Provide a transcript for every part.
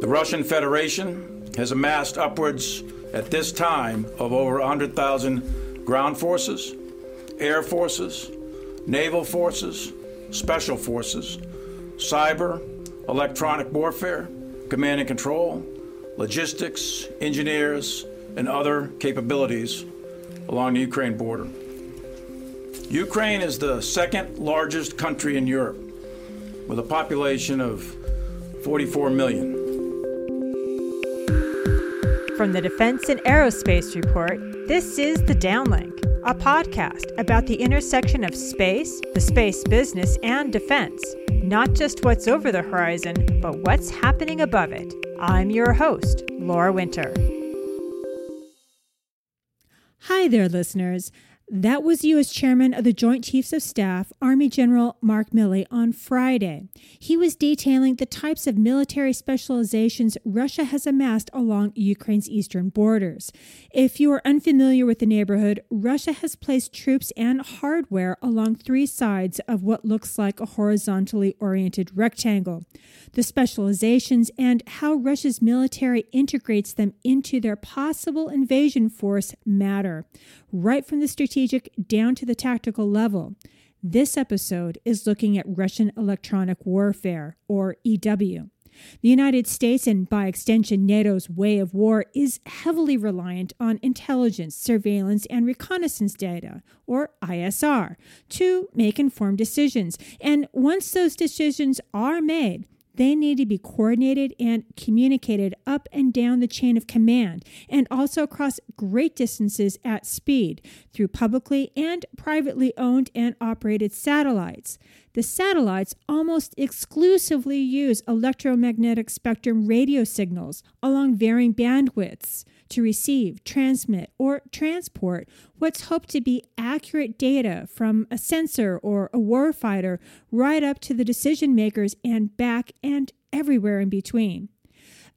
The Russian Federation has amassed upwards at this time of over 100,000 ground forces, air forces, naval forces, special forces, cyber, electronic warfare, command and control, logistics, engineers, and other capabilities along the Ukraine border. Ukraine is the second largest country in Europe with a population of 44 million. From the Defense and Aerospace Report, this is The Downlink, a podcast about the intersection of space, the space business, and defense. Not just what's over the horizon, but what's happening above it. I'm your host, Laura Winter. Hi there, listeners. That was U.S. Chairman of the Joint Chiefs of Staff, Army General Mark Milley, on Friday. He was detailing the types of military specializations Russia has amassed along Ukraine's eastern borders. If you are unfamiliar with the neighborhood, Russia has placed troops and hardware along three sides of what looks like a horizontally oriented rectangle. The specializations and how Russia's military integrates them into their possible invasion force matter right from the strategic down to the tactical level. This episode is looking at Russian electronic warfare, or EW. The United States, and by extension NATO's way of war, is heavily reliant on intelligence, surveillance, and reconnaissance data, or ISR, to make informed decisions. And once those decisions are made, they need to be coordinated and communicated up and down the chain of command and also across great distances at speed through publicly and privately owned and operated satellites. The satellites almost exclusively use electromagnetic spectrum radio signals along varying bandwidths to receive, transmit, or transport what's hoped to be accurate data from a sensor or a warfighter right up to the decision makers and back and everywhere in between.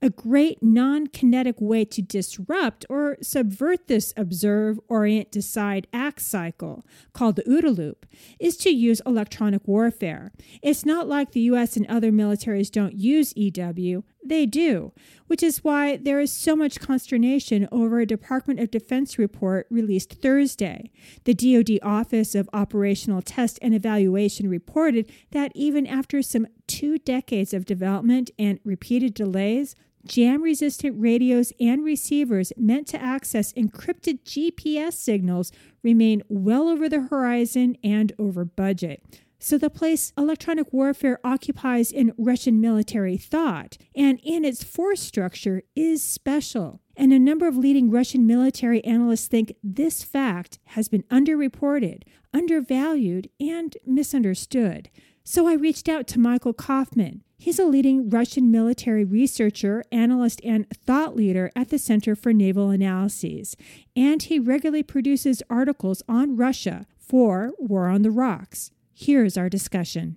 A great non kinetic way to disrupt or subvert this observe, orient, decide, act cycle, called the OODA loop, is to use electronic warfare. It's not like the US and other militaries don't use EW, they do, which is why there is so much consternation over a Department of Defense report released Thursday. The DoD Office of Operational Test and Evaluation reported that even after some two decades of development and repeated delays, jam resistant radios and receivers meant to access encrypted GPS signals remain well over the horizon and over budget. So, the place electronic warfare occupies in Russian military thought and in its force structure is special. And a number of leading Russian military analysts think this fact has been underreported, undervalued, and misunderstood. So I reached out to Michael Kofman. He's a leading Russian military researcher, analyst, and thought leader at the Center for Naval Analyses. And he regularly produces articles on Russia for War on the Rocks. Here's our discussion.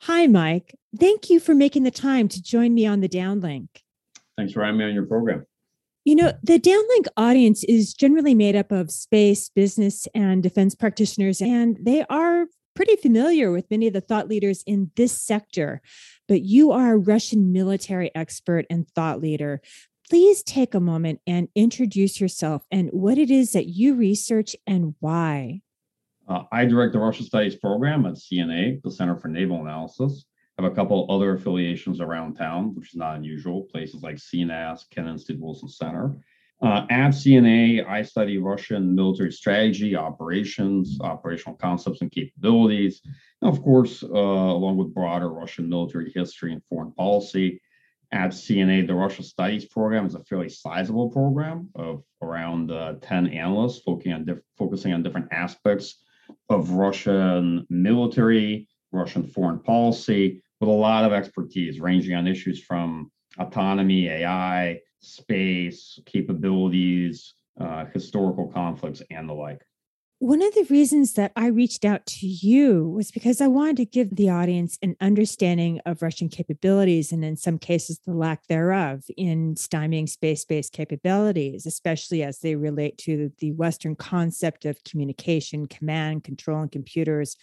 Hi, Mike. Thank you for making the time to join me on the Downlink. Thanks for having me on your program. You know, the Downlink audience is generally made up of space, business, and defense practitioners, and they are pretty familiar with many of the thought leaders in this sector, but you are a Russian military expert and thought leader. Please take a moment and introduce yourself and what it is that you research and why. Uh, I direct the Russia Studies program at CNA, the Center for Naval Analysis. I have a couple other affiliations around town, which is not unusual, places like CNAS, Kennan Institute Wilson Center. Uh, at CNA, I study Russian military strategy, operations, operational concepts and capabilities, and of course, uh, along with broader Russian military history and foreign policy. At CNA, the Russia Studies program is a fairly sizable program of around uh, 10 analysts focusing on, diff- focusing on different aspects of Russian military, Russian foreign policy, with a lot of expertise ranging on issues from autonomy, AI, space, capabilities, uh, historical conflicts, and the like. One of the reasons that I reached out to you was because I wanted to give the audience an understanding of Russian capabilities and, in some cases, the lack thereof in stymieing space based capabilities, especially as they relate to the Western concept of communication, command, control, and computers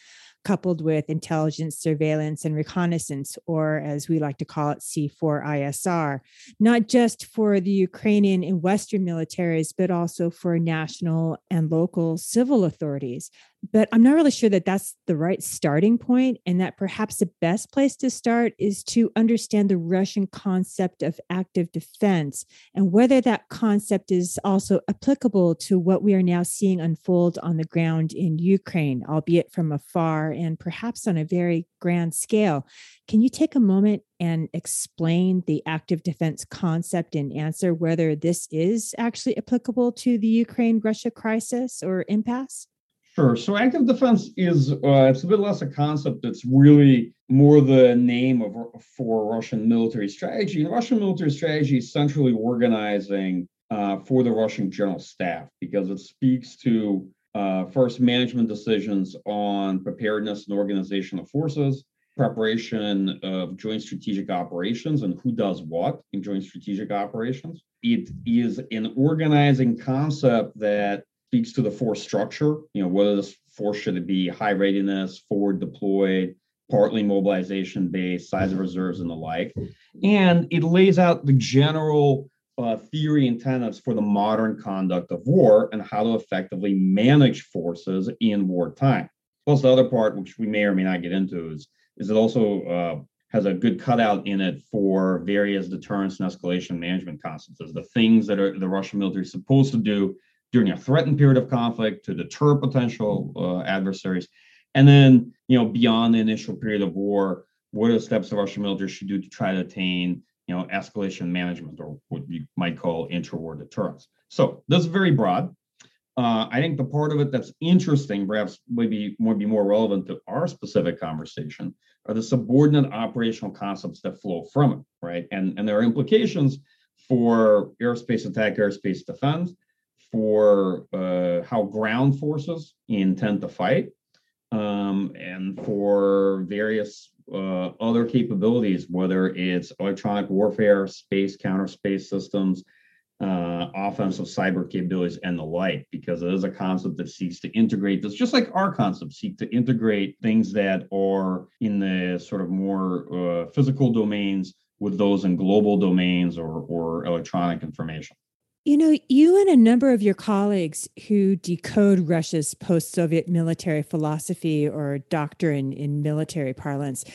coupled with intelligence, surveillance, and reconnaissance, or as we like to call it, C4ISR, not just for the Ukrainian and Western militaries, but also for national and local civil authorities. But I'm not really sure that that's the right starting point, and that perhaps the best place to start is to understand the Russian concept of active defense and whether that concept is also applicable to what we are now seeing unfold on the ground in Ukraine, albeit from afar and perhaps on a very grand scale. Can you take a moment and explain the active defense concept and answer whether this is actually applicable to the Ukraine Russia crisis or impasse? Sure. So active defense is uh, it's a bit less a concept. It's really more the name of for Russian military strategy. And Russian military strategy is centrally organizing uh, for the Russian general staff because it speaks to uh, first management decisions on preparedness and organization of forces, preparation of joint strategic operations and who does what in joint strategic operations. It is an organizing concept that speaks to the force structure. You know, whether this force should be high readiness, forward deployed, partly mobilization based, size of reserves, and the like. And it lays out the general uh, theory and tenets for the modern conduct of war and how to effectively manage forces in wartime. Plus, the other part, which we may or may not get into, is is it also uh, has a good cutout in it for various deterrence and escalation management concepts the things that are the Russian military is supposed to do during a threatened period of conflict to deter potential uh, adversaries. And then, you know, beyond the initial period of war, what are the steps the Russian military should do to try to attain, you know, escalation management or what you might call intra-war deterrence. So this is very broad. Uh, I think the part of it that's interesting, perhaps maybe would be more relevant to our specific conversation, are the subordinate operational concepts that flow from it, right? And and there are implications for airspace attack, airspace defense, for uh, how ground forces intend to fight, um, and for various uh, other capabilities, whether it's electronic warfare, space counter space systems, uh, offensive cyber capabilities, and the like, because it is a concept that seeks to integrate this, just like our concepts seek to integrate things that are in the sort of more uh, physical domains with those in global domains or, or electronic information. You know, you and a number of your colleagues who decode Russia's post Soviet military philosophy or doctrine in military parlance,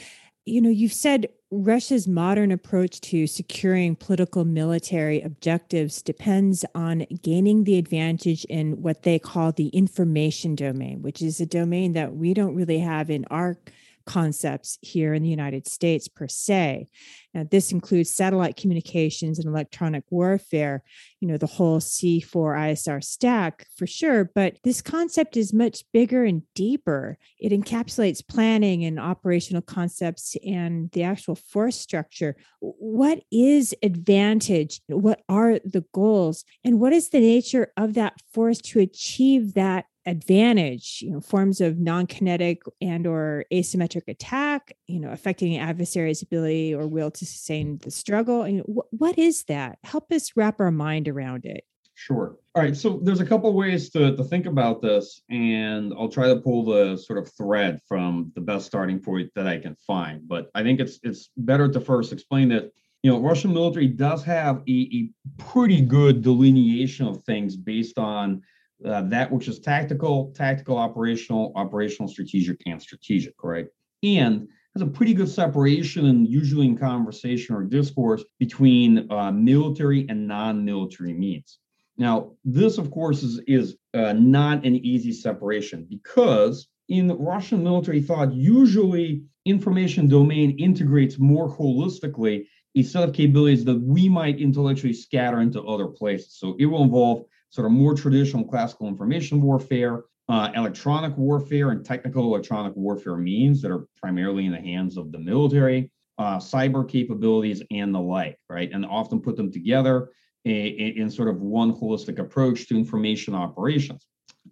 you know, you've said Russia's modern approach to securing political military objectives depends on gaining the advantage in what they call the information domain, which is a domain that we don't really have in our concepts here in the United States per se. Now, this includes satellite communications and electronic warfare, you know, the whole C4 ISR stack for sure. But this concept is much bigger and deeper. It encapsulates planning and operational concepts and the actual force structure. What is advantage? What are the goals? And what is the nature of that force to achieve that advantage you know forms of non-kinetic and or asymmetric attack you know affecting the adversary's ability or will to sustain the struggle you know, wh- what is that help us wrap our mind around it sure all right so there's a couple ways to, to think about this and i'll try to pull the sort of thread from the best starting point that i can find but i think it's it's better to first explain that you know russian military does have a, a pretty good delineation of things based on uh, that which is tactical, tactical, operational, operational, strategic, and strategic, right? And has a pretty good separation and usually in conversation or discourse between uh, military and non-military means. Now, this, of course, is, is uh, not an easy separation because in Russian military thought, usually information domain integrates more holistically a set of capabilities that we might intellectually scatter into other places. So it will involve sort of more traditional classical information warfare, uh, electronic warfare, and technical electronic warfare means that are primarily in the hands of the military, uh, cyber capabilities, and the like, right? And often put them together in, in sort of one holistic approach to information operations.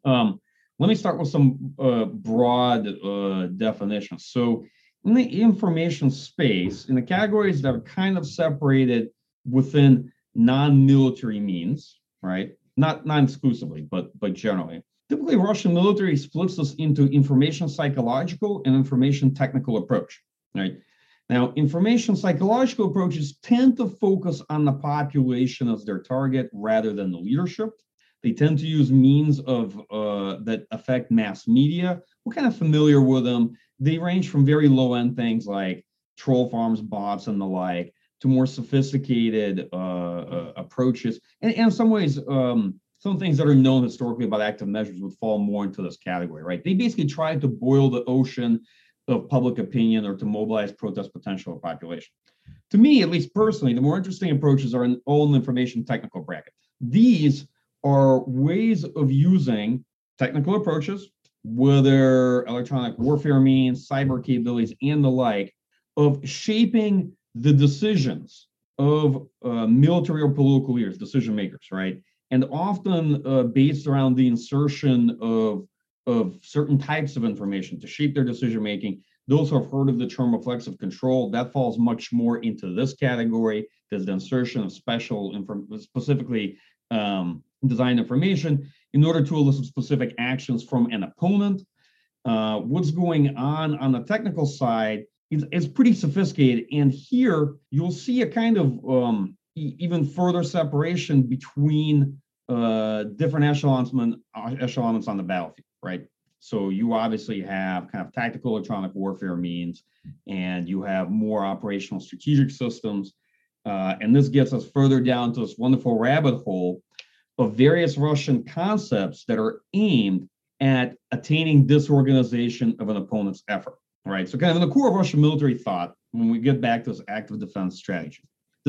Um, let me start with some uh, broad uh, definitions. So, in the information space, in the categories that are kind of separated within non military means, right? not not exclusively, but but generally. Typically, Russian military splits this into information psychological and information technical approach, right? Now, information psychological approaches tend to focus on the population as their target rather than the leadership. They tend to use means of uh, that affect mass media. We're kind of familiar with them. They range from very low end things like troll farms, bots, and the like, to more sophisticated uh, uh, approaches. And, and, in some ways, um, some things that are known historically about active measures would fall more into this category, right? They basically try to boil the ocean of public opinion or to mobilize protest potential of population. To me, at least personally, the more interesting approaches are in all information technical bracket. These are ways of using technical approaches, whether electronic warfare means, cyber capabilities, and the like, of shaping the decisions of uh, military or political leaders, decision makers, right? And often uh, based around the insertion of of certain types of information to shape their decision making. Those who have heard of the term reflexive control, that falls much more into this category. There's the insertion of special, inform- specifically um, designed information in order to elicit specific actions from an opponent. Uh, what's going on on the technical side is, is pretty sophisticated. And here you'll see a kind of um, even further separation between uh, different echelons, echelons on the battlefield right? So you obviously have kind of tactical electronic warfare means, and you have more operational strategic systems. Uh, and this gets us further down to this wonderful rabbit hole of various Russian concepts that are aimed at attaining disorganization of an opponent's effort, right? So kind of in the core of Russian military thought, when we get back to this active defense strategy,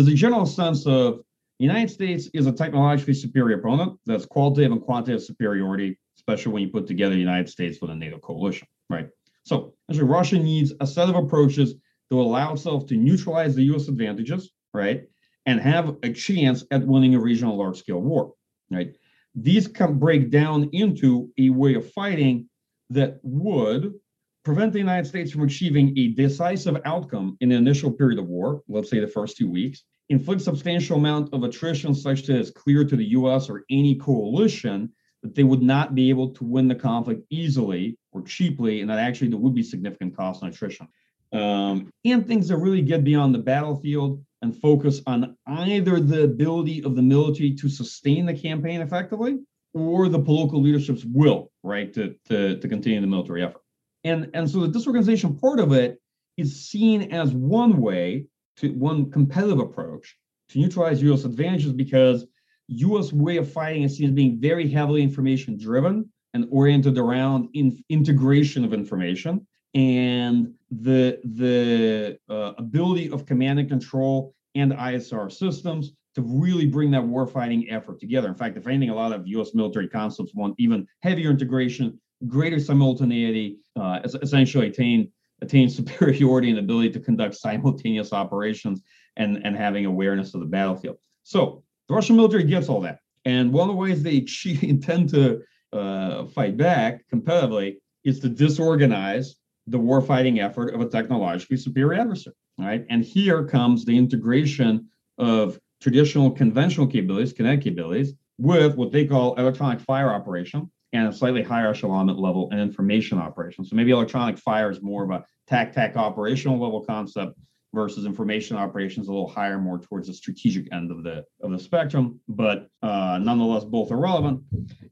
there's a general sense of the United States is a technologically superior opponent. That's qualitative and quantitative superiority especially when you put together the United States with a NATO coalition, right? So actually, Russia needs a set of approaches will allow itself to neutralize the U.S. advantages, right, and have a chance at winning a regional large-scale war, right? These can break down into a way of fighting that would prevent the United States from achieving a decisive outcome in the initial period of war, let's say the first two weeks, inflict substantial amount of attrition such that it's clear to the U.S. or any coalition that they would not be able to win the conflict easily or cheaply, and that actually there would be significant cost and attrition. Um, and things that really get beyond the battlefield and focus on either the ability of the military to sustain the campaign effectively or the political leadership's will, right, to, to, to continue the military effort. And, and so the disorganization part of it is seen as one way to one competitive approach to neutralize US advantages because US way of fighting is seen as being very heavily information driven and oriented around in, integration of information and the the uh, ability of command and control and ISR systems to really bring that warfighting effort together. In fact, if anything, a lot of U.S. military concepts want even heavier integration, greater simultaneity, uh, essentially attain attain superiority and ability to conduct simultaneous operations and and having awareness of the battlefield. So the Russian military gets all that. And one of the ways they intend to uh, fight back competitively is to disorganize the warfighting effort of a technologically superior adversary. Right. And here comes the integration of traditional conventional capabilities, kinetic capabilities, with what they call electronic fire operation and a slightly higher echelon level and information operations. So maybe electronic fire is more of a tac tac operational level concept versus information operations a little higher, more towards the strategic end of the of the spectrum, but uh, nonetheless both are relevant.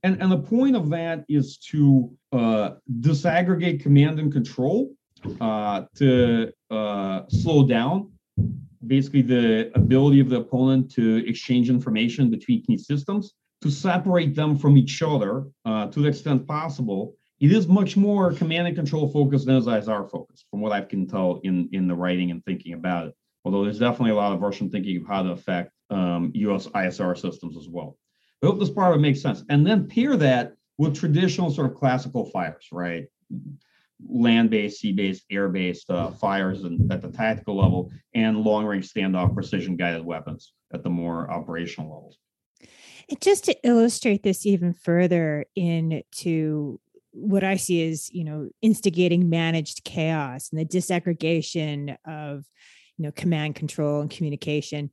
And and the point of that is to uh, disaggregate command and control uh, to uh, slow down basically the ability of the opponent to exchange information between key systems to separate them from each other uh, to the extent possible it is much more command and control focused than ISR focused, from what I can tell in in the writing and thinking about it. Although there's definitely a lot of Russian thinking of how to affect um, U.S. ISR systems as well. I hope this part of it makes sense. And then pair that with traditional sort of classical fires, right? Land-based, sea-based, air-based uh, fires and at the tactical level, and long-range standoff precision-guided weapons at the more operational levels. And just to illustrate this even further into what I see is, you know, instigating managed chaos and the disaggregation of, you know, command control and communication.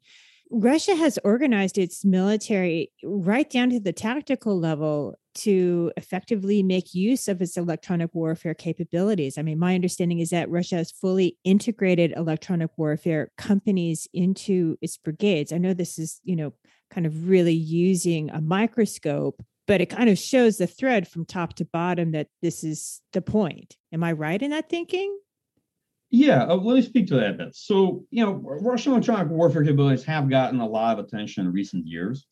Russia has organized its military right down to the tactical level to effectively make use of its electronic warfare capabilities. I mean, my understanding is that Russia has fully integrated electronic warfare companies into its brigades. I know this is, you know, kind of really using a microscope, but it kind of shows the thread from top to bottom that this is the point. Am I right in that thinking? Yeah, uh, let me speak to that a bit. So, you know, Russian electronic warfare capabilities have gotten a lot of attention in recent years.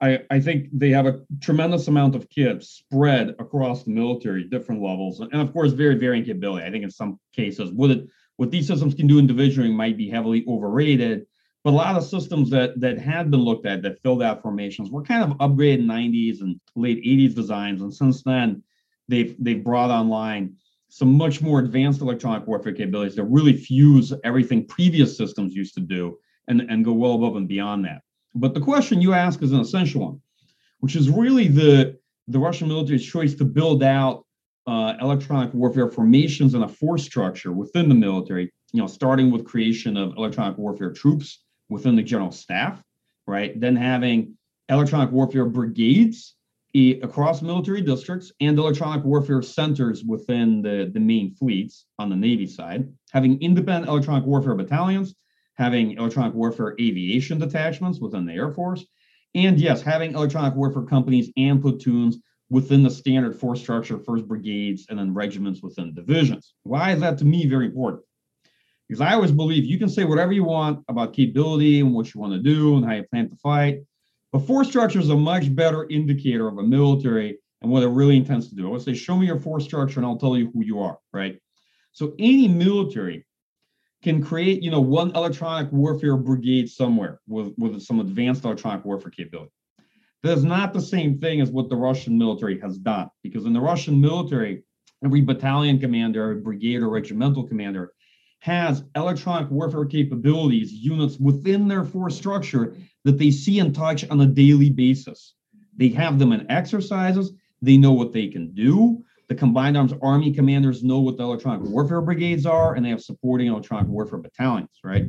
I, I think they have a tremendous amount of kits spread across the military, different levels, and of course, very varying capability. I think in some cases, what it what these systems can do individually might be heavily overrated. But a lot of systems that that had been looked at that filled out formations were kind of upgraded 90s and late 80s designs, and since then, they've they've brought online some much more advanced electronic warfare capabilities that really fuse everything previous systems used to do and, and go well above and beyond that. But the question you ask is an essential one, which is really the, the Russian military's choice to build out uh, electronic warfare formations and a force structure within the military, you know, starting with creation of electronic warfare troops within the general staff, right? Then having electronic warfare brigades across military districts and electronic warfare centers within the, the main fleets on the Navy side, having independent electronic warfare battalions, having electronic warfare aviation detachments within the Air Force, and yes, having electronic warfare companies and platoons within the standard force structure, first brigades, and then regiments within divisions. Why is that to me very important? Because I always believe you can say whatever you want about capability and what you want to do and how you plan to fight. But force structure is a much better indicator of a military and what it really intends to do. I would say, show me your force structure and I'll tell you who you are, right? So any military can create, you know, one electronic warfare brigade somewhere with, with some advanced electronic warfare capability. That is not the same thing as what the Russian military has done, because in the Russian military, every battalion commander, brigade or regimental commander has electronic warfare capabilities, units within their force structure that they see and touch on a daily basis. They have them in exercises, they know what they can do. The combined arms army commanders know what the electronic warfare brigades are, and they have supporting electronic warfare battalions, right?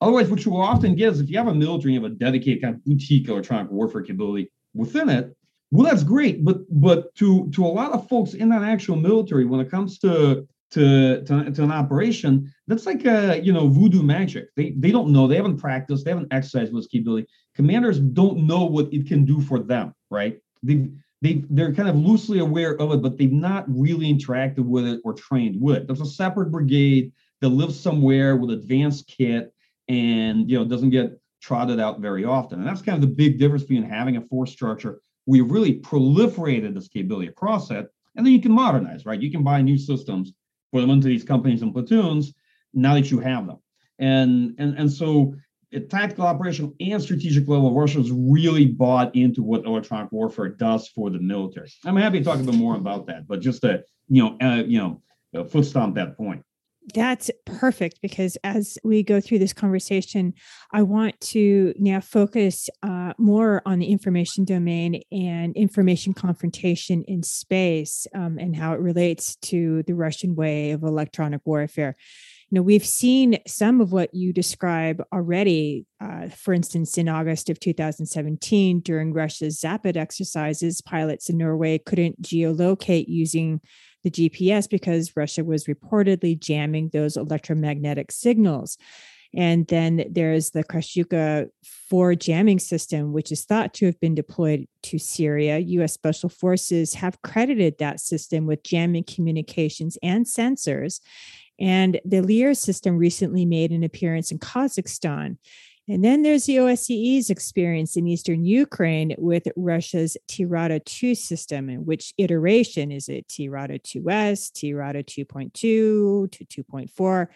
Otherwise, what you will often get is if you have a military, you have a dedicated kind of boutique electronic warfare capability within it. Well, that's great, but but to to a lot of folks in that actual military, when it comes to to, to, to an operation, that's like a you know voodoo magic. They they don't know, they haven't practiced, they haven't exercised with capability. Commanders don't know what it can do for them, right? They they they're kind of loosely aware of it, but they've not really interacted with it or trained with it. There's a separate brigade that lives somewhere with advanced kit and you know doesn't get trotted out very often. And that's kind of the big difference between having a force structure. We really proliferated this capability across it, and then you can modernize, right? You can buy new systems put them into these companies and platoons now that you have them. And and and so at tactical, operational, and strategic level, Russia's really bought into what electronic warfare does for the military. I'm happy to talk a bit more about that, but just to you know, uh, you know, uh, foot stomp that point. That's perfect because as we go through this conversation, I want to now focus uh, more on the information domain and information confrontation in space um, and how it relates to the Russian way of electronic warfare. You know, we've seen some of what you describe already. Uh, for instance, in August of 2017, during Russia's Zapad exercises, pilots in Norway couldn't geolocate using the GPS because Russia was reportedly jamming those electromagnetic signals. And then there's the Krasukha 4 jamming system, which is thought to have been deployed to Syria. US Special Forces have credited that system with jamming communications and sensors. And the Leer system recently made an appearance in Kazakhstan. And then there's the OSCE's experience in Eastern Ukraine with Russia's Tirada 2 system. And which iteration is it? Tirada 2S, Tirada 2.2 to 2.4?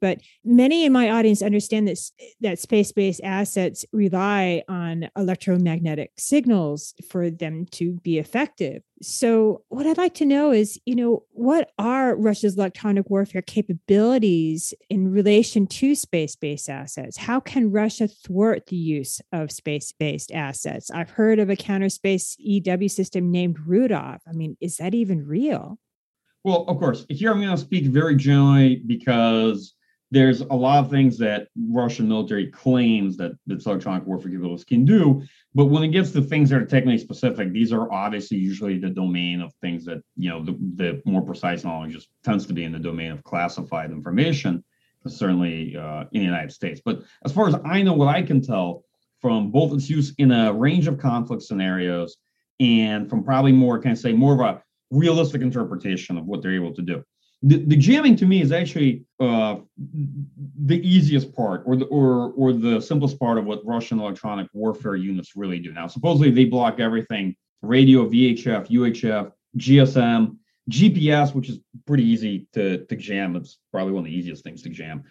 But many in my audience understand that, that space based assets rely on electromagnetic signals for them to be effective. So, what I'd like to know is, you know, what are Russia's electronic warfare capabilities in relation to space based assets? How can Russia thwart the use of space based assets? I've heard of a counter space EW system named Rudolph. I mean, is that even real? Well, of course, here I'm going to speak very generally because there's a lot of things that Russian military claims that its electronic warfare capabilities can do. But when it gets to things that are technically specific, these are obviously usually the domain of things that, you know, the, the more precise knowledge just tends to be in the domain of classified information, certainly uh, in the United States. But as far as I know, what I can tell from both its use in a range of conflict scenarios and from probably more, can I say, more of a realistic interpretation of what they're able to do the, jamming to me is actually uh, the easiest part or the or or the simplest part of what Russian electronic warfare units really do. Now, supposedly they block everything: radio, VHF, UHF, GSM, GPS, which is pretty easy to to jam. It's probably one of the easiest things to jam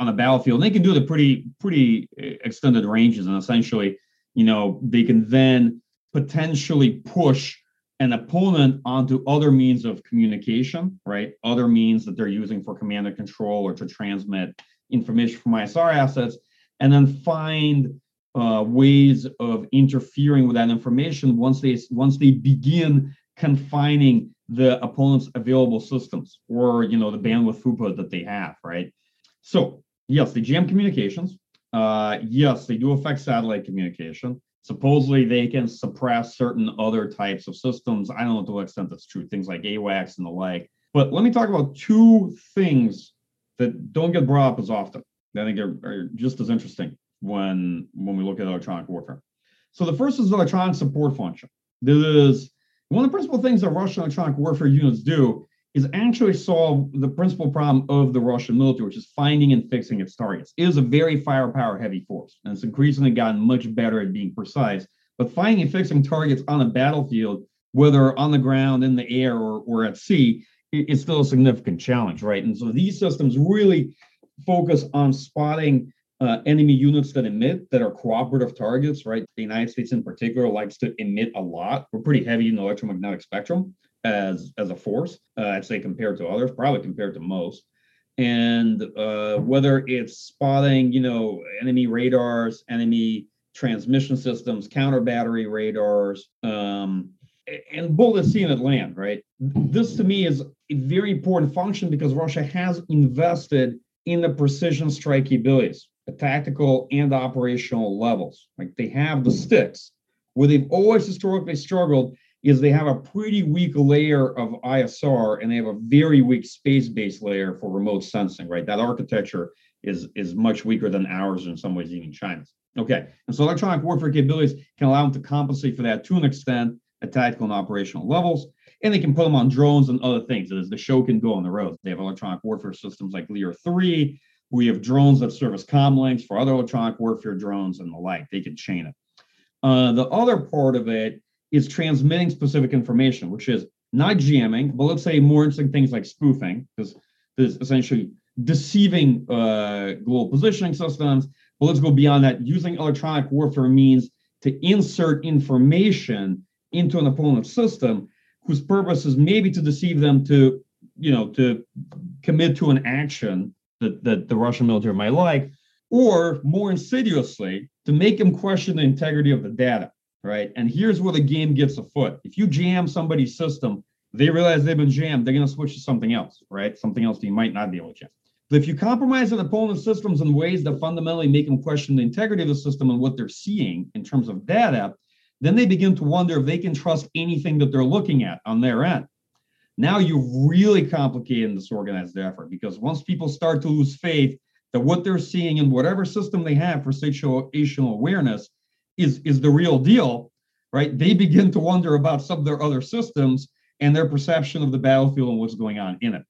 on a battlefield. And they can do the pretty pretty extended ranges, and essentially, you know, they can then potentially push an opponent onto other means of communication, right? Other means that they're using for command and control or to transmit information from ISR assets, and then find uh, ways of interfering with that information once they once they begin confining the opponent's available systems or you know the bandwidth throughput that they have, right? So yes, they jam communications. Uh, yes, they do affect satellite communication. Supposedly, they can suppress certain other types of systems. I don't know to what extent that's true, things like AWACS and the like. But let me talk about two things that don't get brought up as often. I think are, are just as interesting when when we look at electronic warfare. So the first is the electronic support function. This is one of the principal things that Russian electronic warfare units do is actually solve the principal problem of the Russian military, which is finding and fixing its targets. It is a very firepower heavy force, and it's increasingly gotten much better at being precise. But finding and fixing targets on a battlefield, whether on the ground, in the air, or, or at sea, is still a significant challenge, right? And so these systems really focus on spotting uh, enemy units that emit that are cooperative targets, right? The United States in particular likes to emit a lot. We're pretty heavy in the electromagnetic spectrum as as a force. Uh, I'd say compared to others, probably compared to most. And uh, whether it's spotting, you know, enemy radars, enemy transmission systems, counter battery radars, um, and bullets seeing it land, right? This to me is a very important function because Russia has invested in the precision strike capabilities, the tactical and operational levels. Like they have the sticks. Where they've always historically struggled is they have a pretty weak layer of ISR and they have a very weak space-based layer for remote sensing, right? That architecture is is much weaker than ours in some ways, even China's. Okay, and so electronic warfare capabilities can allow them to compensate for that to an extent at tactical and operational levels, and they can put them on drones and other things. As the show can go on the road, they have electronic warfare systems like Leer 3. We have drones that serve as com links for other electronic warfare drones and the like. They can chain it. Uh, the other part of it is transmitting specific information, which is not jamming, but let's say more interesting things like spoofing, because there's essentially deceiving uh, global positioning systems. But let's go beyond that. Using electronic warfare means to insert information into an opponent's system whose purpose is maybe to deceive them to, you know, to commit to an action that, that the Russian military might like, or more insidiously, to make them question the integrity of the data right? And here's where the game gets afoot. If you jam somebody's system, they realize they've been jammed, they're going to switch to something else, right? Something else you might not be able to jam. But if you compromise an opponent's systems in ways that fundamentally make them question the integrity of the system and what they're seeing in terms of data, then they begin to wonder if they can trust anything that they're looking at on their end. Now you've really complicated this organized effort because once people start to lose faith that what they're seeing in whatever system they have for situational awareness is is the real deal, right? They begin to wonder about some of their other systems and their perception of the battlefield and what's going on in it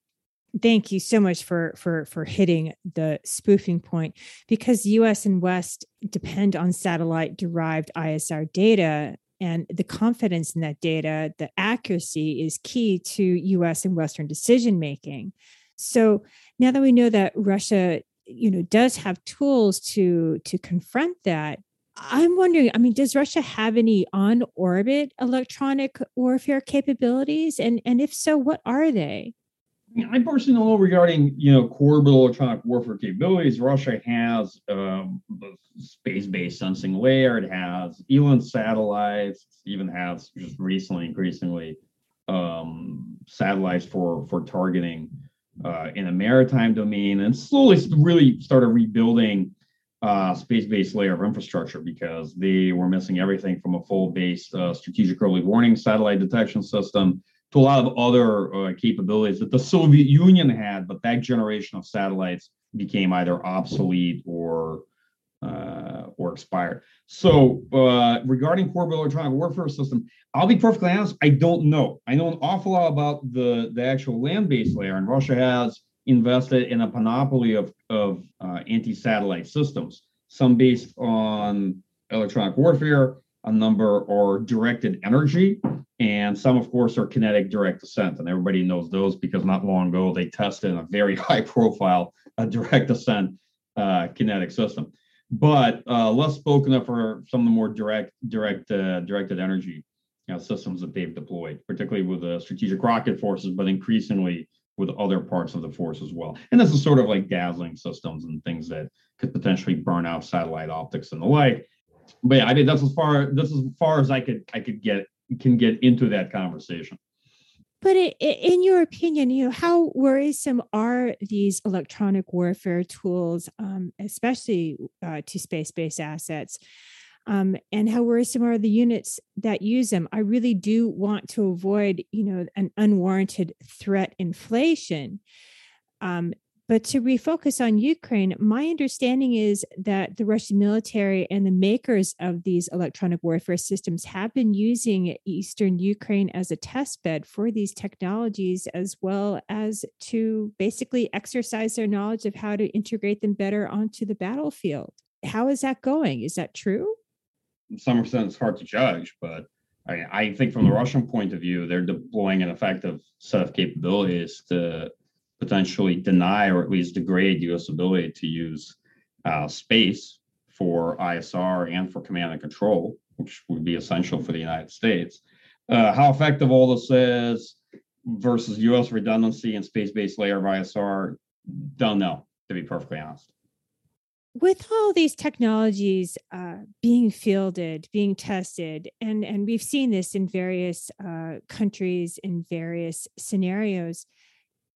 thank you so much for for for hitting the spoofing point because us and west depend on satellite derived isr data and the confidence in that data the accuracy is key to us and western decision making so now that we know that russia you know does have tools to to confront that I'm wondering, I mean, does Russia have any on orbit electronic warfare capabilities? And, and if so, what are they? I personally know regarding, you know, orbital electronic warfare capabilities. Russia has um, space-based sensing layer. It has ELINT satellites. Even has just recently, increasingly, um, satellites for for targeting uh, in a maritime domain and slowly really started rebuilding uh, space-based layer of infrastructure because they were missing everything from a full-based uh, strategic early warning satellite detection system to a lot of other uh, capabilities that the Soviet Union had, but that generation of satellites became either obsolete or uh, or expired. So uh, regarding core electronic warfare system, I'll be perfectly honest, I don't know. I know an awful lot about the, the actual land-based layer, and Russia has invested in a panoply of, of uh, anti-satellite systems, some based on electronic warfare, a number are directed energy, and some, of course, are kinetic direct ascent. And everybody knows those because not long ago they tested a very high profile a direct ascent uh, kinetic system. But uh, less spoken of for some of the more direct, direct, uh, directed energy you know, systems that they've deployed, particularly with the strategic rocket forces, but increasingly with other parts of the force as well. And this is sort of like dazzling systems and things that could potentially burn out satellite optics and the like. But yeah, I mean that's as far that's as far as I could I could get can get into that conversation. But in your opinion, you know, how worrisome are these electronic warfare tools, um, especially uh, to space-based assets? Um, and how worrisome are the units that use them? I really do want to avoid, you know, an unwarranted threat inflation. Um, but to refocus on Ukraine, my understanding is that the Russian military and the makers of these electronic warfare systems have been using Eastern Ukraine as a test bed for these technologies, as well as to basically exercise their knowledge of how to integrate them better onto the battlefield. How is that going? Is that true? Some extent, it's hard to judge, but I, I think from the Russian point of view, they're deploying an effective set of capabilities to potentially deny or at least degrade U.S. ability to use uh, space for ISR and for command and control, which would be essential for the United States. Uh, how effective all this is versus U.S. redundancy and space-based layer of ISR, don't know, to be perfectly honest. With all these technologies uh, being fielded, being tested, and and we've seen this in various uh, countries in various scenarios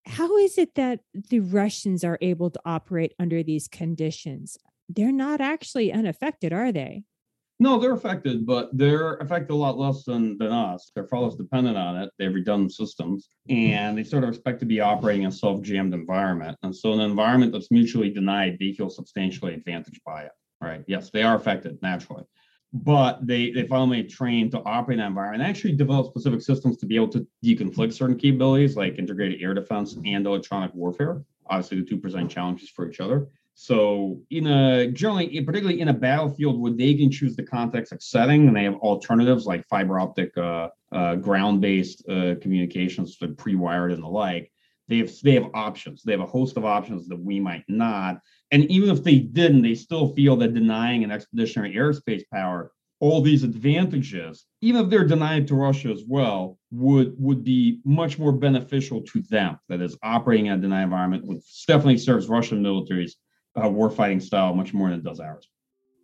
how is it that the Russians are able to operate under these conditions? They're not actually unaffected, are they? No, they're affected, but they're affected a lot less than, than us. They're far less dependent on it. They have redundant systems and they sort of expect to be operating in a self jammed environment. And so, an environment that's mutually denied, they feel substantially advantaged by it, right? Yes, they are affected naturally but they they finally trained to operate in that environment and actually develop specific systems to be able to deconflict certain capabilities like integrated air defense and electronic warfare. Obviously, the two present challenges for each other. So, in a generally, particularly in a battlefield where they can choose the context of setting, and they have alternatives like fiber optic, uh, uh, ground-based uh, communications, pre-wired and the like. They have they have options. They have a host of options that we might not. And even if they didn't, they still feel that denying an expeditionary airspace power all these advantages, even if they're denied to Russia as well, would would be much more beneficial to them. That is, operating in a denied environment, which definitely serves Russian military's uh, warfighting style much more than it does ours.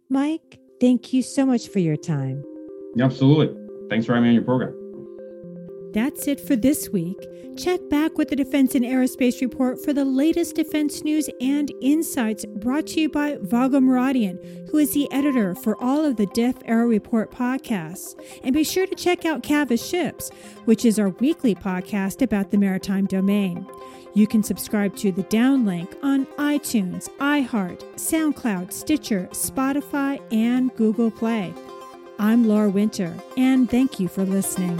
Mike, thank you so much for your time. Absolutely. Thanks for having me on your program. That's it for this week. Check back with the Defense and Aerospace Report for the latest defense news and insights brought to you by Vago Muradian, who is the editor for all of the Def Aero Report podcasts. And be sure to check out Cavas Ships, which is our weekly podcast about the maritime domain. You can subscribe to the downlink on iTunes, iHeart, SoundCloud, Stitcher, Spotify, and Google Play. I'm Laura Winter, and thank you for listening.